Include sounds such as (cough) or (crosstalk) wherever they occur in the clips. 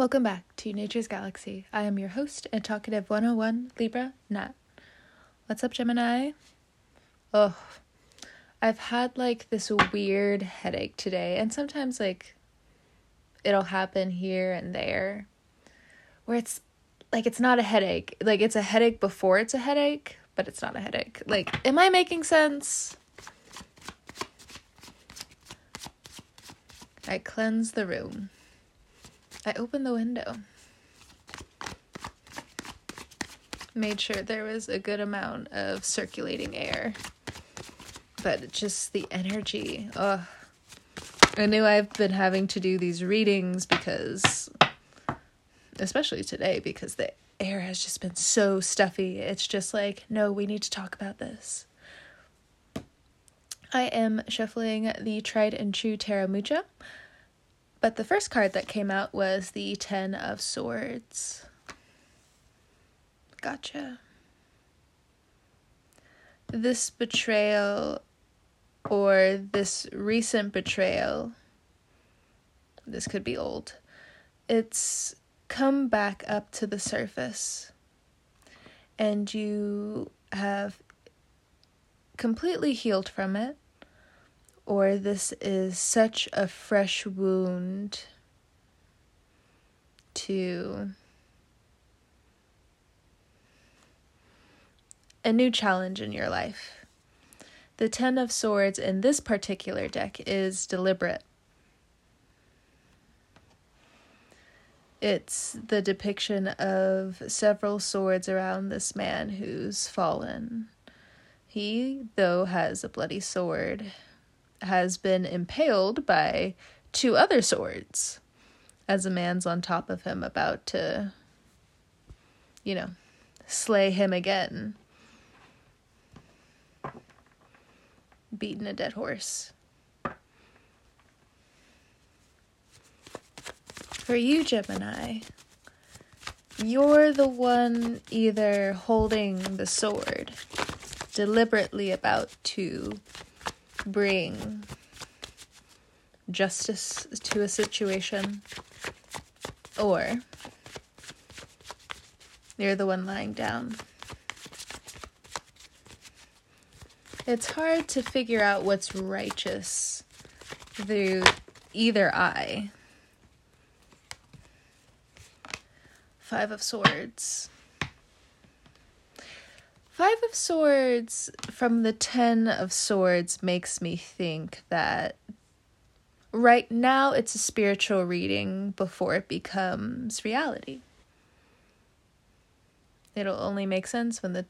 Welcome back to Nature's Galaxy. I am your host and talkative 101 Libra Nat. What's up, Gemini? Oh, I've had like this weird headache today, and sometimes like it'll happen here and there where it's like it's not a headache. Like it's a headache before it's a headache, but it's not a headache. Like, am I making sense? I cleanse the room. I opened the window. Made sure there was a good amount of circulating air. But just the energy. Ugh. I knew I've been having to do these readings because, especially today, because the air has just been so stuffy. It's just like, no, we need to talk about this. I am shuffling the Tried and True Tarot Mucha. But the first card that came out was the Ten of Swords. Gotcha. This betrayal or this recent betrayal, this could be old, it's come back up to the surface and you have completely healed from it or this is such a fresh wound to a new challenge in your life. The Ten of Swords in this particular deck is deliberate. It's the depiction of several swords around this man who's fallen. He, though, has a bloody sword has been impaled by two other swords as a man's on top of him about to, you know, slay him again. Beating a dead horse. For you, Gemini, you're the one either holding the sword, deliberately about to bring justice to a situation, or you're the one lying down. It's hard to figure out what's righteous through either eye. Five of Swords. Five of Swords from the Ten of Swords makes me think that right now it's a spiritual reading before it becomes reality. It'll only make sense when the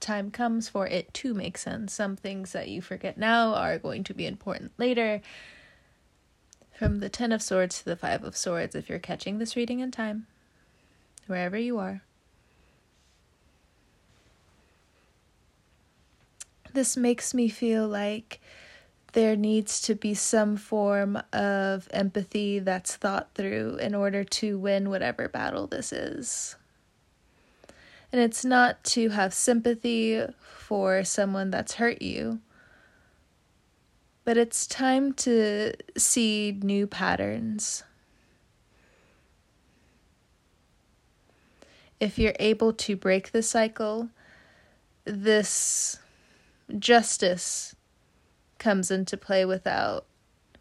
time comes for it to make sense. Some things that you forget now are going to be important later. From the Ten of Swords to the Five of Swords, if you're catching this reading in time, wherever you are. This makes me feel like there needs to be some form of empathy that's thought through in order to win whatever battle this is. And it's not to have sympathy for someone that's hurt you, but it's time to see new patterns. If you're able to break the cycle, this justice comes into play without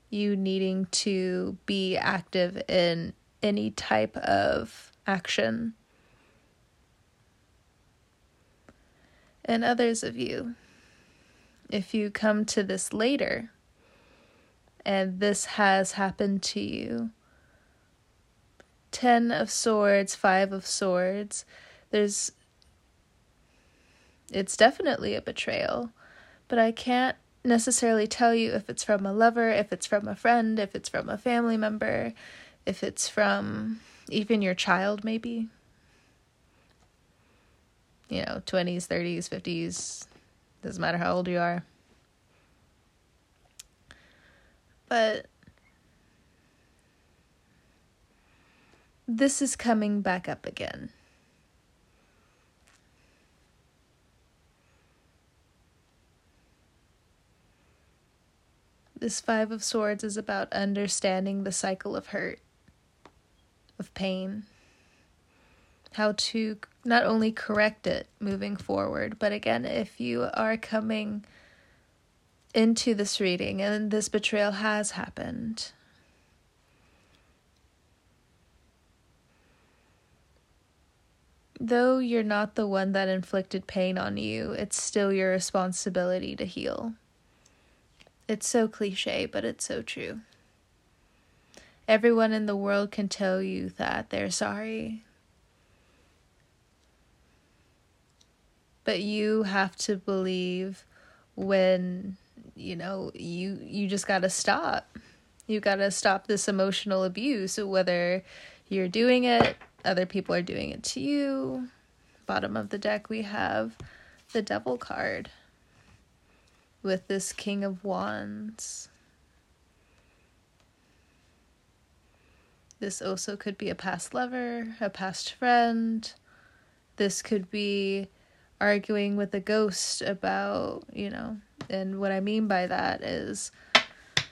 you needing to be active in any type of action. And others of you, if you come to this later and this has happened to you, Ten of Swords, Five of Swords, there's it's definitely a betrayal, but I can't necessarily tell you if it's from a lover, if it's from a friend, if it's from a family member, if it's from even your child, maybe. You know, 20s, 30s, 50s, doesn't matter how old you are. But this is coming back up again. This Five of Swords is about understanding the cycle of hurt of pain. How to not only correct it moving forward, but again, if you are coming into this reading and this betrayal has happened, though you're not the one that inflicted pain on you, it's still your responsibility to heal. It's so cliche, but it's so true. Everyone in the world can tell you that they're sorry. But you have to believe when, you know, you you just got to stop. You got to stop this emotional abuse whether you're doing it, other people are doing it to you. Bottom of the deck we have the devil card with this King of Wands. This also could be a past lover, a past friend. This could be arguing with a ghost about, you know, and what I mean by that is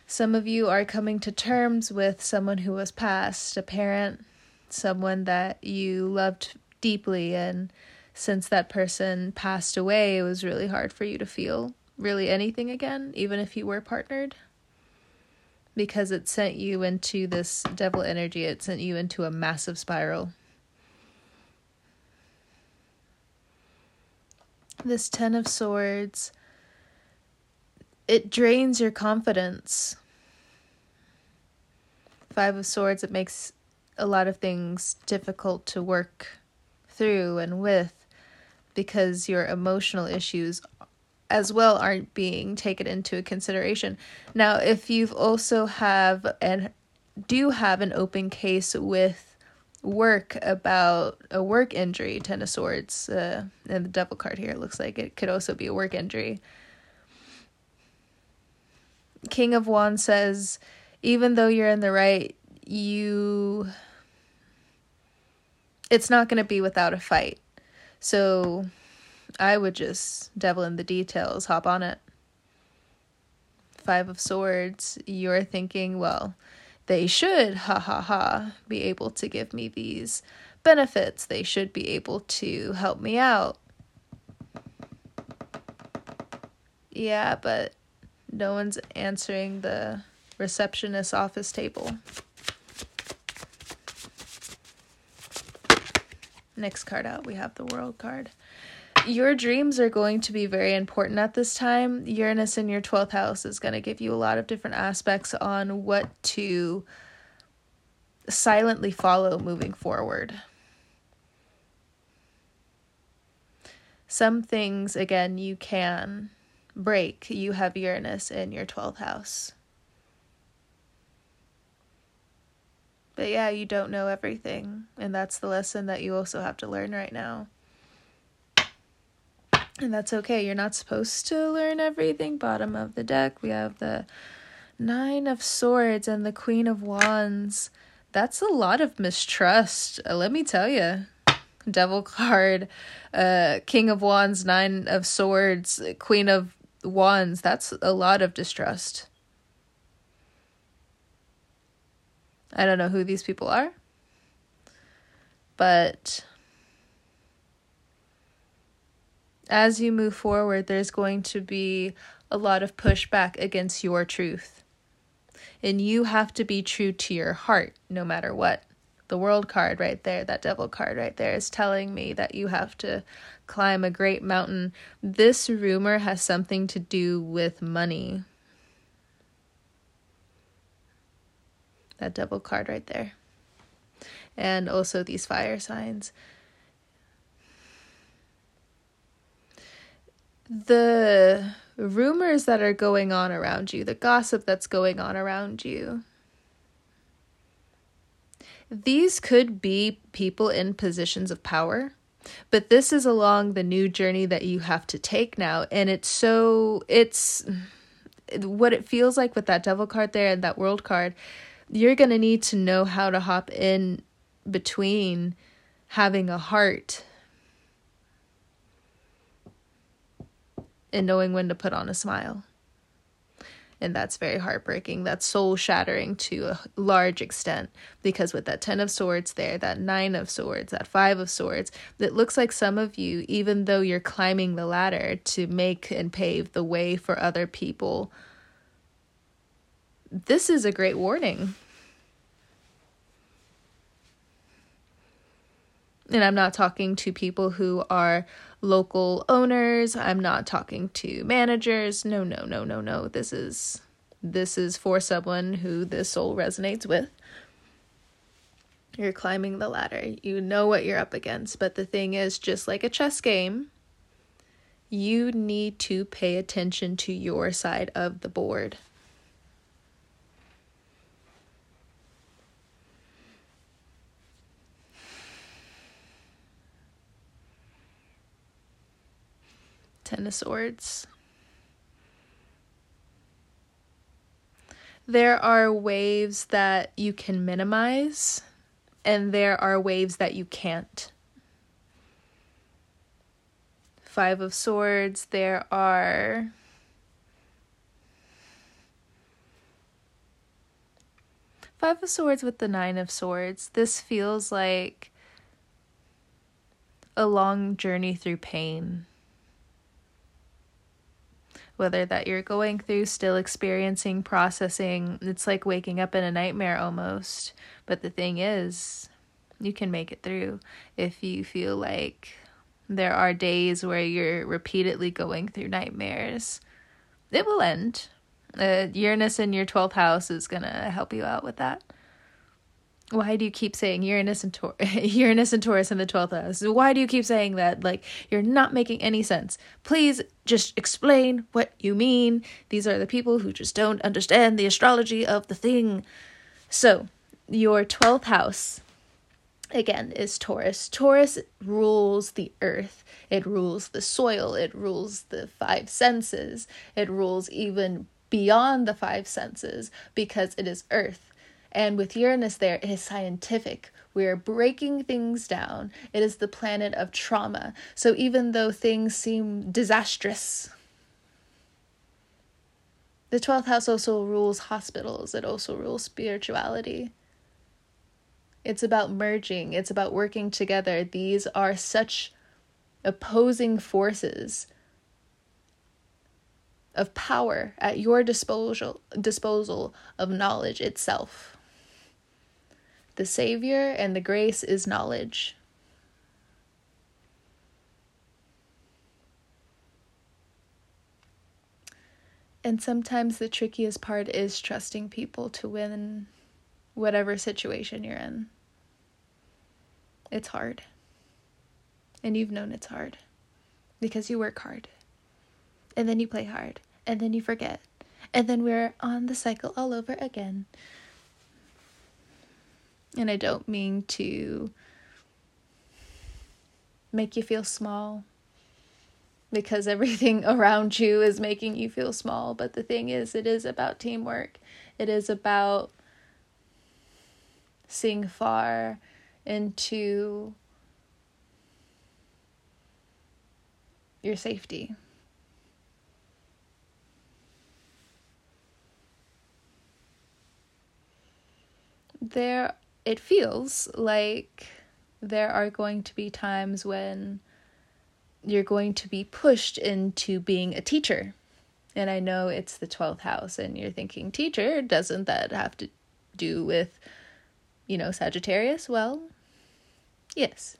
some of you are coming to terms with someone who was past, a parent, someone that you loved deeply, and since that person passed away, it was really hard for you to feel really anything again, even if you were partnered. Because it sent you into this devil energy, it sent you into a massive spiral. This Ten of Swords, it drains your confidence. Five of Swords, it makes a lot of things difficult to work through and with because your emotional issues as well aren't being taken into consideration. Now, if you've also have and do have an open case with work about a work injury, Ten of Swords, uh, and the Devil card here looks like it could also be a work injury. King of Wands says, even though you're in the right, you. It's not going to be without a fight. So I would just devil in the details, hop on it. Five of Swords, you're thinking, well, they should, ha ha ha, be able to give me these benefits. They should be able to help me out. Yeah, but no one's answering the receptionist office table. Next card out, we have the World card your dreams are going to be very important at this time. Uranus in your 12th house is going to give you a lot of different aspects on what to silently follow moving forward. Some things, again, you can break. You have Uranus in your 12th house. But yeah, you don't know everything. And that's the lesson that you also have to learn right now. And that's okay. You're not supposed to learn everything. Bottom of the deck, we have the Nine of Swords and the Queen of Wands. That's a lot of mistrust. Uh, let me tell you. Devil card, uh, King of Wands, Nine of Swords, Queen of Wands. That's a lot of distrust. I don't know who these people are, but as you move forward, there's going to be a lot of pushback against your truth. And you have to be true to your heart no matter what. The world card right there, that devil card right there, is telling me that you have to climb a great mountain. This rumor has something to do with money. That devil card right there. And also these fire signs. The rumors that are going on around you, the gossip that's going on around you, these could be people in positions of power. But this is along the new journey that you have to take now. And it's so, it's what it feels like with that devil card there and that world card. You're going to need to know how to hop in between having a heart and knowing when to put on a smile. And that's very heartbreaking. That's soul shattering to a large extent because with that 10 of swords there, that 9 of swords, that 5 of swords, it looks like some of you, even though you're climbing the ladder to make and pave the way for other people, this is a great warning. And I'm not talking to people who are local owners. I'm not talking to managers. No, no, no, no, no. This is this is for someone who this soul resonates with. You're climbing the ladder. You know what you're up against, but the thing is just like a chess game, you need to pay attention to your side of the board. Ten of Swords. There are waves that you can minimize, and there are waves that you can't. Five of Swords, there are. Five of Swords with the Nine of Swords. This feels like a long journey through pain whether that you're going through, still experiencing, processing. It's like waking up in a nightmare almost. But the thing is, you can make it through if you feel like there are days where you're repeatedly going through nightmares. It will end. Uh, Uranus in your 12th house is going to help you out with that why do you keep saying Uranus and Tor- (laughs) Uranus and Taurus in the 12th house? Why do you keep saying that? Like you're not making any sense. Please just explain what you mean. These are the people who just don't understand the astrology of the thing. So, your 12th house again is Taurus. Taurus rules the earth. It rules the soil. It rules the five senses. It rules even beyond the five senses because it is earth and with Uranus there, it is scientific. We are breaking things down. It is the planet of trauma. So even though things seem disastrous, the 12th house also rules hospitals, it also rules spirituality. It's about merging, it's about working together. These are such opposing forces of power at your disposal disposal of knowledge itself. The Savior and the grace is knowledge. And sometimes the trickiest part is trusting people to win whatever situation you're in. It's hard. And you've known it's hard because you work hard. And then you play hard. And then you forget. And then we're on the cycle all over again. And I don't mean to make you feel small because everything (laughs) around you is making you feel small. But the thing is, it is about teamwork, it is about seeing far into your safety. There it feels like there are going to be times when you're going to be pushed into being a teacher. And I know it's the 12th house, and you're thinking, teacher, doesn't that have to do with, you know, Sagittarius? Well, yes.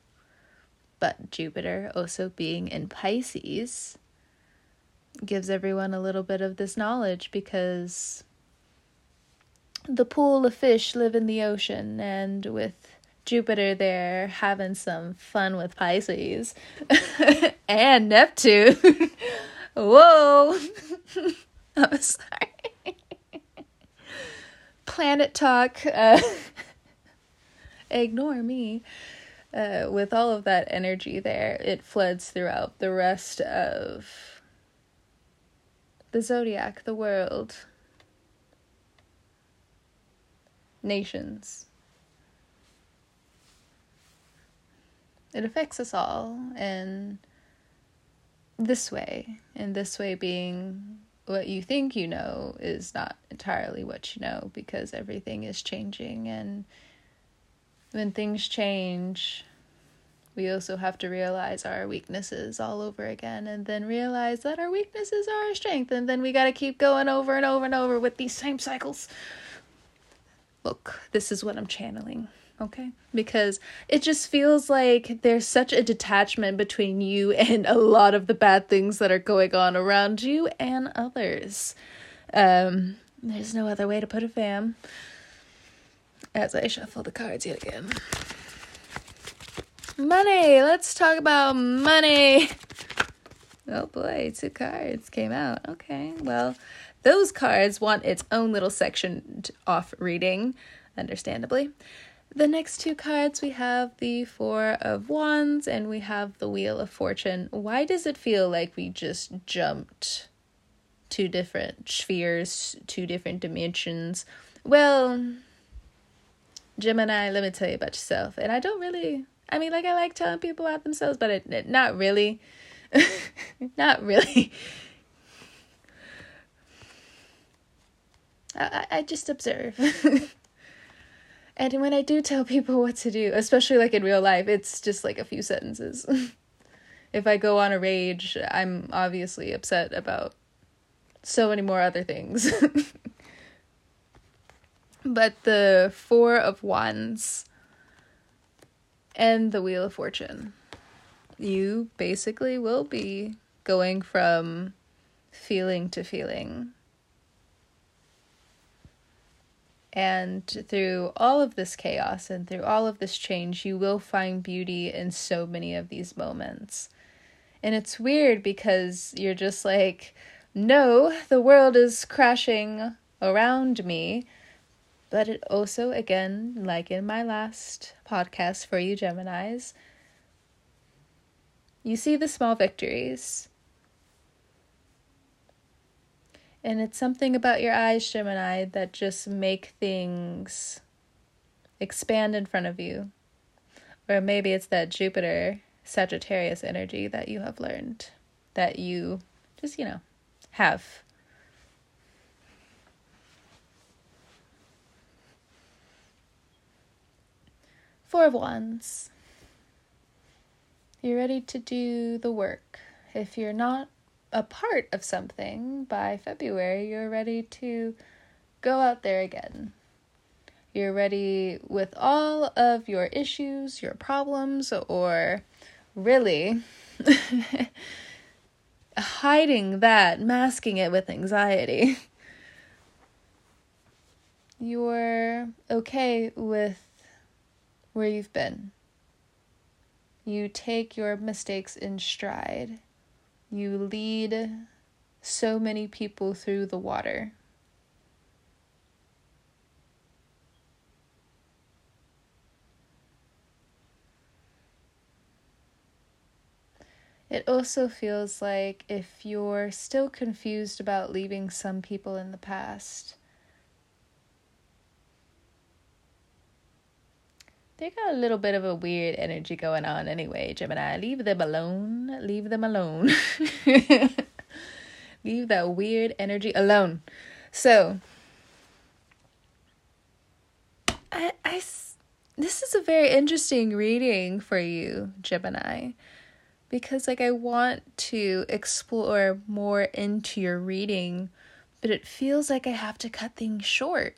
But Jupiter also being in Pisces gives everyone a little bit of this knowledge because the pool of fish live in the ocean, and with Jupiter there having some fun with Pisces (laughs) and Neptune. (laughs) Whoa! (laughs) I'm sorry. Planet talk. Uh, ignore me. Uh, with all of that energy there, it floods throughout the rest of the zodiac, the world nations. It affects us all in this way, and this way being what you think you know is not entirely what you know because everything is changing and when things change we also have to realize our weaknesses all over again and then realize that our weaknesses are our strength and then we got to keep going over and over and over with these same cycles look this is what i'm channeling okay? Because it just feels like there's such a detachment between you (laughs) and a lot of the bad things that are going on around you and others. Um there's no other way to put it fam. As i shuffle the cards yet again. Money! Let's talk about money! (laughs) Oh boy two cards came out. Okay well those cards want its own little section off reading understandably the next two cards, we have the Four of Wands and we have the Wheel of Fortune. Why does it feel like we just jumped two different spheres, two different dimensions? Well, Gemini, let me tell you about yourself. And I don't really, I mean, like, I like telling people about themselves, but it, it not really. (laughs) not really. I, I just observe. (laughs) And when I do tell people what to do, especially like in real life, it's just like a few sentences. (laughs) if I go on a rage, I'm obviously upset about so many more other things. (laughs) but the Four of Wands and the Wheel of Fortune, you basically will be going from feeling to feeling And through all of this chaos and through all of this change, you will find beauty in so many of these moments. And it's weird because you're just like, no, the world is crashing around me. But it also, again, like in my last podcast for you Geminis, you see the small victories. And it's something about your eyes, Gemini, that just make things expand in front of you. Or maybe it's that Jupiter Sagittarius energy that you have learned, that you just, you know, have. Four of Wands. You're ready to do the work. If you're not, a part of something by February, you're ready to go out there again. You're ready with all of your issues, your problems, or really (laughs) hiding that, masking it with anxiety. You're okay with where you've been. You take your mistakes in stride you lead so many people through the water. It also feels like if you're still confused about leaving some people in the past, they got a little bit of a weird energy going on anyway, Gemini. Leave them alone. Leave them alone. (laughs) Leave that weird energy alone. So, I, I, this is a very interesting reading for you, Gemini, because like I want to explore more into your reading, but it feels like I have to cut things short.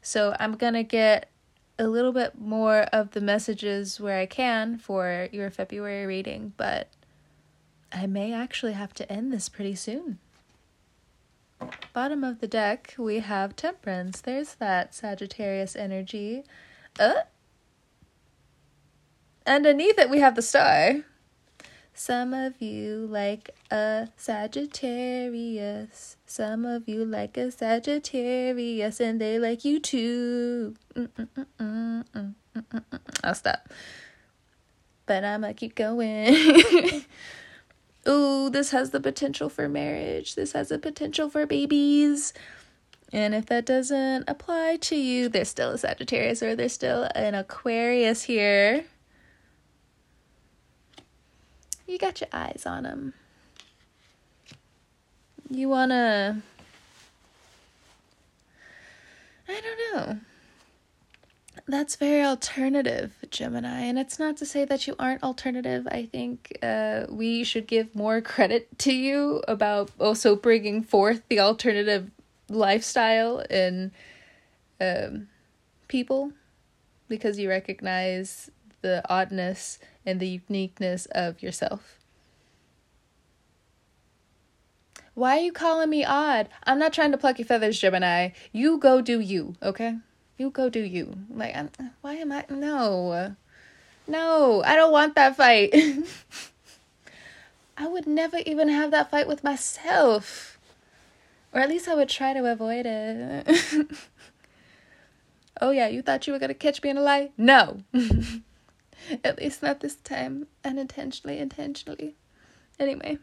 So I'm gonna get a little bit more of the messages where I can for your February reading, but I may actually have to end this pretty soon. Bottom of the deck, we have Temperance. There's that Sagittarius energy. Uh, underneath it, we have the star. Some of you like a Sagittarius. Some of you like a Sagittarius, and they like you too. Mm, mm, mm, I'll stop. But I'ma keep going. (laughs) Ooh, this has the potential for marriage. This has the potential for babies. And if that doesn't apply to you, there's still a Sagittarius or there's still an Aquarius here you got your eyes on them. you wanna. I don't know. That's very alternative, Gemini. And it's not to say that you aren't alternative. I think uh, we should give more credit to you about also bringing forth the alternative lifestyle in um, people because you recognize the oddness and the uniqueness of yourself. Why are you calling me odd? I'm not trying to pluck your feathers, Gemini. You go do you, okay? You go do you. Like, I'm, why am I? No. No, I don't want that fight. (laughs) I would never even have that fight with myself. Or at least I would try to avoid it. (laughs) oh, yeah, you thought you were going to catch me in a lie? No. (laughs) (laughs) at least not this time. Unintentionally, intentionally. Anyway.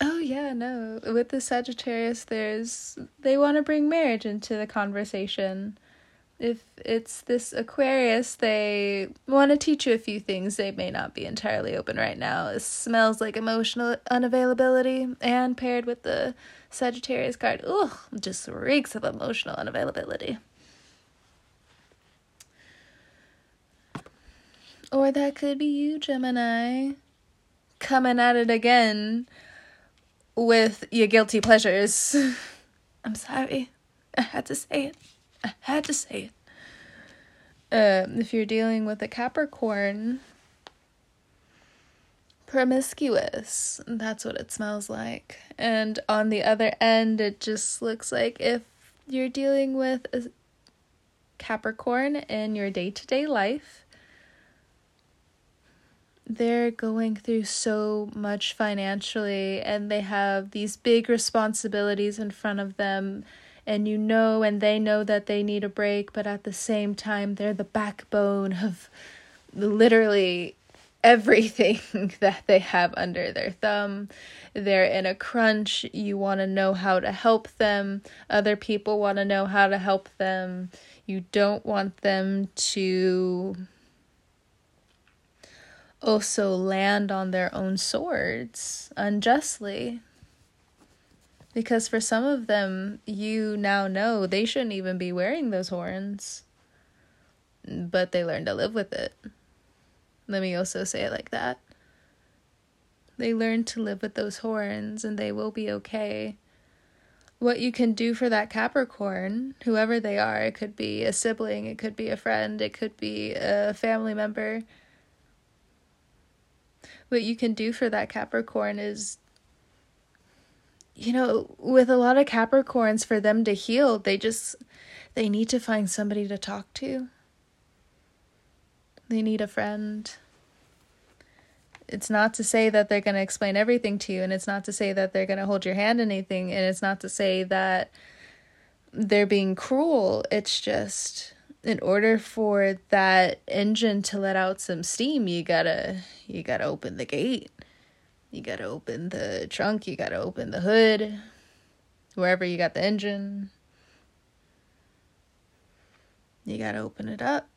Oh yeah, no. With the Sagittarius there's they want to bring marriage into the conversation. If it's this Aquarius, they want to teach you a few things they may not be entirely open right now. It smells like emotional unavailability and paired with the Sagittarius card, ugh, just reeks of emotional unavailability. Or that could be you, Gemini, coming at it again with your guilty pleasures. (laughs) I'm sorry. I had to say it. I had to say it. Um, if you're dealing with a Capricorn, promiscuous. That's what it smells like. And on the other end, it just looks like if you're dealing with a Capricorn in your day to day life, they're going through so much financially and they have these big responsibilities in front of them. And you know and they know that they need a break but at the same time they're the backbone of literally everything (laughs) that they have under their thumb. They're in a crunch. You want to know how to help them. Other people want to know how to help them. You don't want them to also land on their own swords unjustly. Because for some of them, you now know they shouldn't even be wearing those horns, but they learn to live with it. Let me also say it like that. They learn to live with those horns and they will be okay. What you can do for that Capricorn, whoever they are, it could be a sibling, it could be a friend, it could be a family member what you can do for that Capricorn is you know, with a lot of Capricorns for them to heal, they just they need to find somebody to talk to. They need a friend. It's not to say that they're going to explain everything to you and it's not to say that they're going to hold your hand in anything and it's not to say that they're being cruel. It's just in order for that engine to let out some steam, you gotta you gotta open the gate. You gotta open the trunk, you gotta open the hood, wherever you got the engine. You gotta open it up.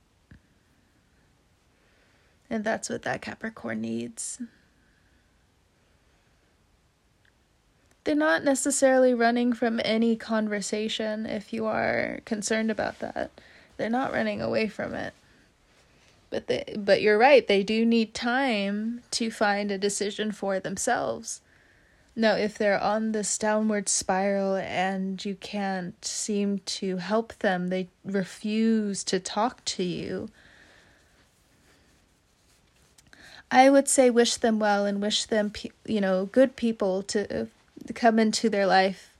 And that's what that Capricorn needs. They're not necessarily running from any conversation if you are concerned about that. They're not running away from it. But they but you're right, they do need time to find a decision for themselves. Now, if they're on this downward spiral and you can't seem to help them, they refuse to talk to you. I would say wish them well and wish them, you know, good people to come into their life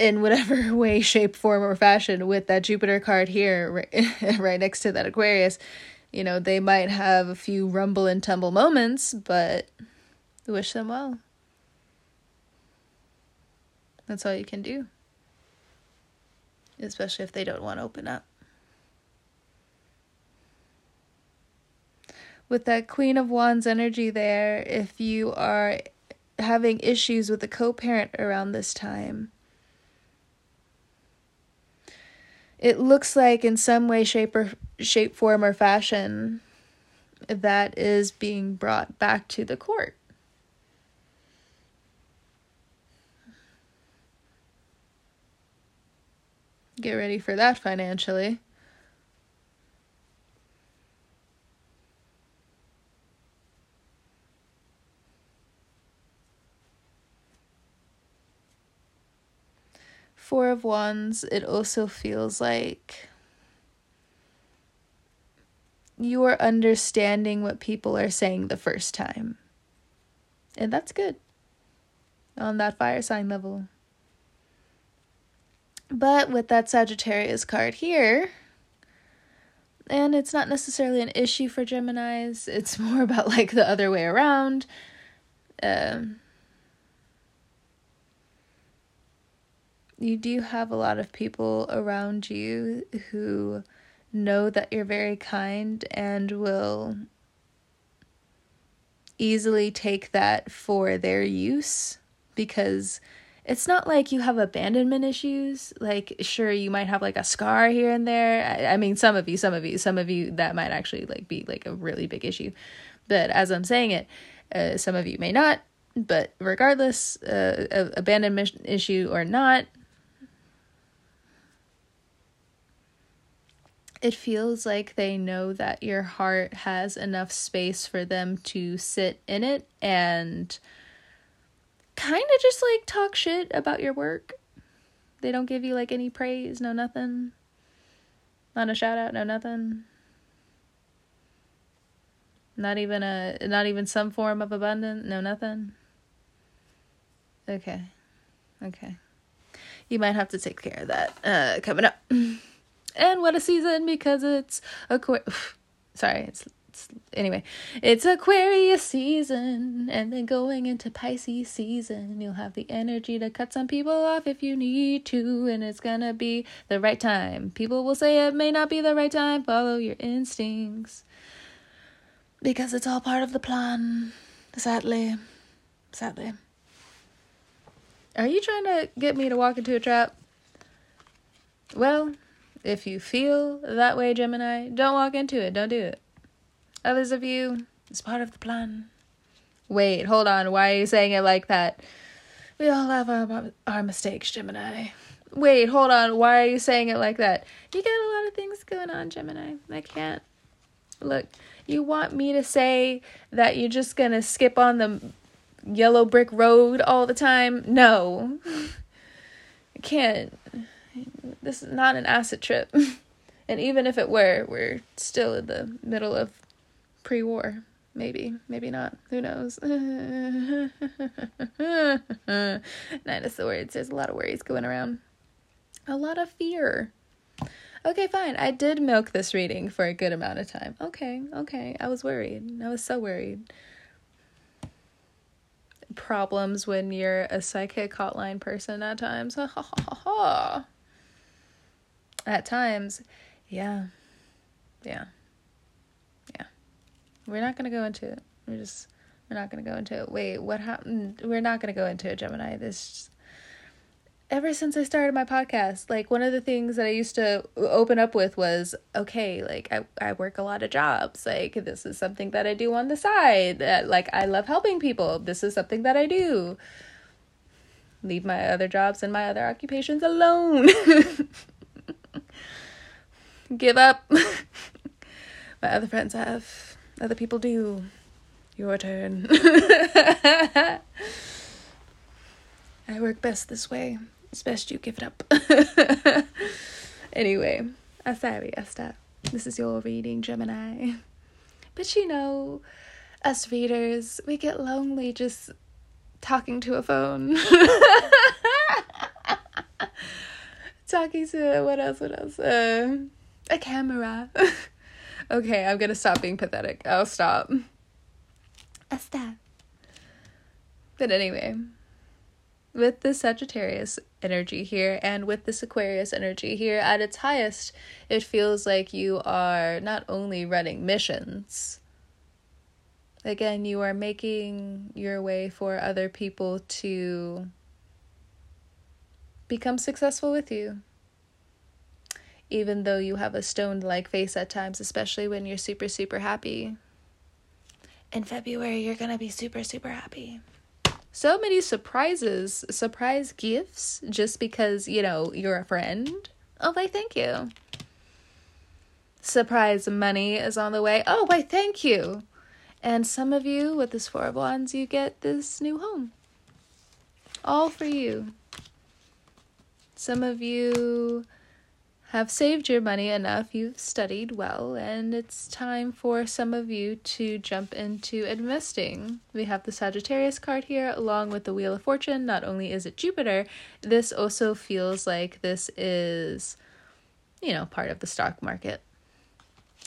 in whatever (laughs) way, shape, form, or fashion with that Jupiter card here, (laughs) right, right next to that Aquarius. You know, they might have a few rumble and tumble moments, but wish them well. That's all you can do. Especially if they don't want to open up. With that Queen of Wands energy there, if you are having issues with a co parent around this time, it looks like in some way shape or shape form or fashion that is being brought back to the court. Get ready for that financially. Four of Wands, it also feels like you are understanding what people are saying the first time. And that's good on that fire sign level. But with that Sagittarius card here, and it's not necessarily an issue for Geminis, it's (laughs) more about like the other way around. Um, you do have a lot of people around you who know that you're very kind and will easily take that for their use because it's not like you have abandonment issues. Like, sure, you might have like a scar here and there. I, I, mean, some of you, some of you, some of you, that might actually like be like a really big issue. But as I'm saying it, uh, some of you may not. But regardless, uh, abandonment issue or not, it feels like they know that your heart has enough space for them to sit in it and kind of just like talk shit about your work. They don't give you like any praise, no nothing. Not a shout out, no nothing. Not even a not even some form of abundance, no nothing. Okay. Okay. You might have to take care of that uh coming up. (laughs) and what a season because it's a sorry, it's anyway, it's Aquarius season, and then going into Pisces season, you'll have the energy to cut some people off if you need to, and it's gonna be the right time. People will say it may not be the right time, follow your instincts. Because it's all part of the plan, sadly. Sadly. Are you trying to get me to walk into a trap? Well, if you feel that way, Gemini, don't walk into it. Don't do it. Others of you, it's part of the plan. Wait, hold on. Why are you saying it like that? We all have our, our mistakes, Gemini. Wait, hold on. Why are you saying it like that? You got a lot of things going on, Gemini. I can't. Look, you want me to say that you're just gonna skip on the yellow brick road all the time? No. (laughs) I can't. This is not an acid trip. (laughs) and even if it were, we're still in the middle of pre war. Maybe, maybe not. Who knows? (laughs) Nine of Swords. There's a lot of worries going around. A lot of fear. Okay, fine. I did milk this reading for a good amount of time. Okay, okay. I was worried. I was so worried. Problems when you're a psychic hotline person at times. (laughs) Ha ha ha ha. At times, yeah. Yeah. Yeah. We're not gonna go into it. We're just we're not gonna go into it. Wait, what happened? We're not gonna go into it, Gemini. This ever since I started my podcast, like one of the things that I used to open up with was, okay, like I, I work a lot of jobs. Like this is something that I do on the side. That like I love helping people. This is something that I do. Leave my other jobs and my other occupations alone. (laughs) Give up. (laughs) my other friends have other people do. Your turn. (laughs) I work best this way. It's best you give it up. (laughs) anyway, I'm sorry, Esther. This is your reading, Gemini. But you know, us readers, we get lonely just talking to a phone. talking to what else? What else? Uh, a camera. (laughs) Okay, I'm gonna stop being pathetic. I'll stop. Esther. But anyway, with the Sagittarius energy here and with this Aquarius energy here at its highest, it feels like you are not only running missions, again, you are making your way for other people to become successful with you even though you have a stoned like face at times, especially when you're super, super happy. In February, you're gonna be super, super happy. So many surprises, surprise gifts, just because, you know, you're a friend. Oh, why, thank you. Surprise money is on the way. Oh, why, thank you. And some of you with this Four of Wands, you get this new home. All for you. Some of you have saved your money enough, you've studied well, and it's time for some of you to jump into investing. We have the Sagittarius card here along with the Wheel of Fortune. Not only is it Jupiter, this also feels like this is, you know, part of the stock market.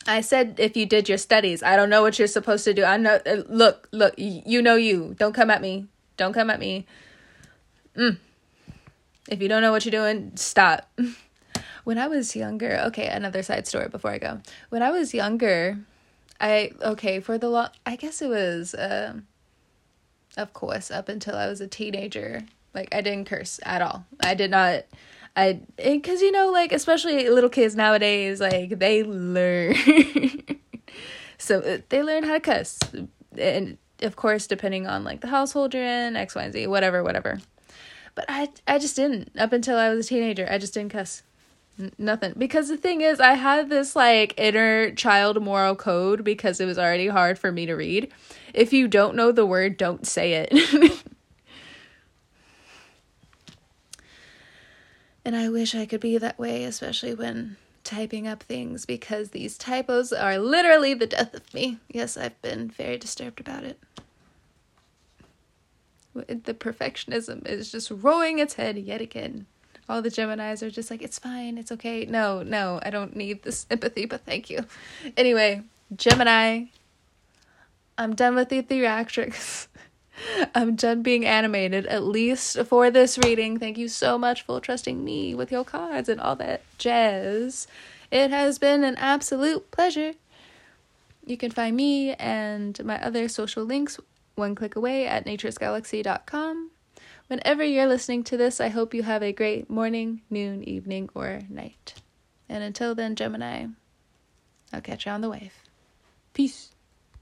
I said if you did your studies, I don't know what you're supposed to do. I know, uh, look, look, you know you. Don't come at me. Don't come at me. Mm. If you don't know what you're doing, stop. (laughs) when I was younger, okay, another side story before I go. When I was younger, I okay for the long. I guess it was, uh, of course, up until I was a teenager. Like I didn't curse at all. I did not. I because you know like especially little kids nowadays like they learn. (laughs) so uh, they learn how to cuss, and of course depending on like the household you're in, X, Y, and Z, whatever, whatever. But I I just didn't up until I was a teenager. I just didn't cuss nothing. Because the thing is i had this like inner child moral code because it was already hard for me to read. If you don't know the word don't say it. (laughs) And i wish i could be that way especially when typing up things because these typos are literally the death of me. Yes i've been very disturbed about it. The perfectionism is just rolling its head yet again all the Geminis are just like, it's fine, it's okay. No, no, I don't need this empathy, but thank you. Anyway, Gemini, I'm done with the theatrics. (laughs) I'm done being animated, at least for this reading. Thank you so much for trusting me with your cards and all that jazz. It has been an absolute pleasure. You can find me and my other social links one click away at naturesgalaxy.com. Whenever you're listening to this, I hope you have a great morning, noon, evening, or night. And until then, Gemini, I'll catch you on the wave. Peace.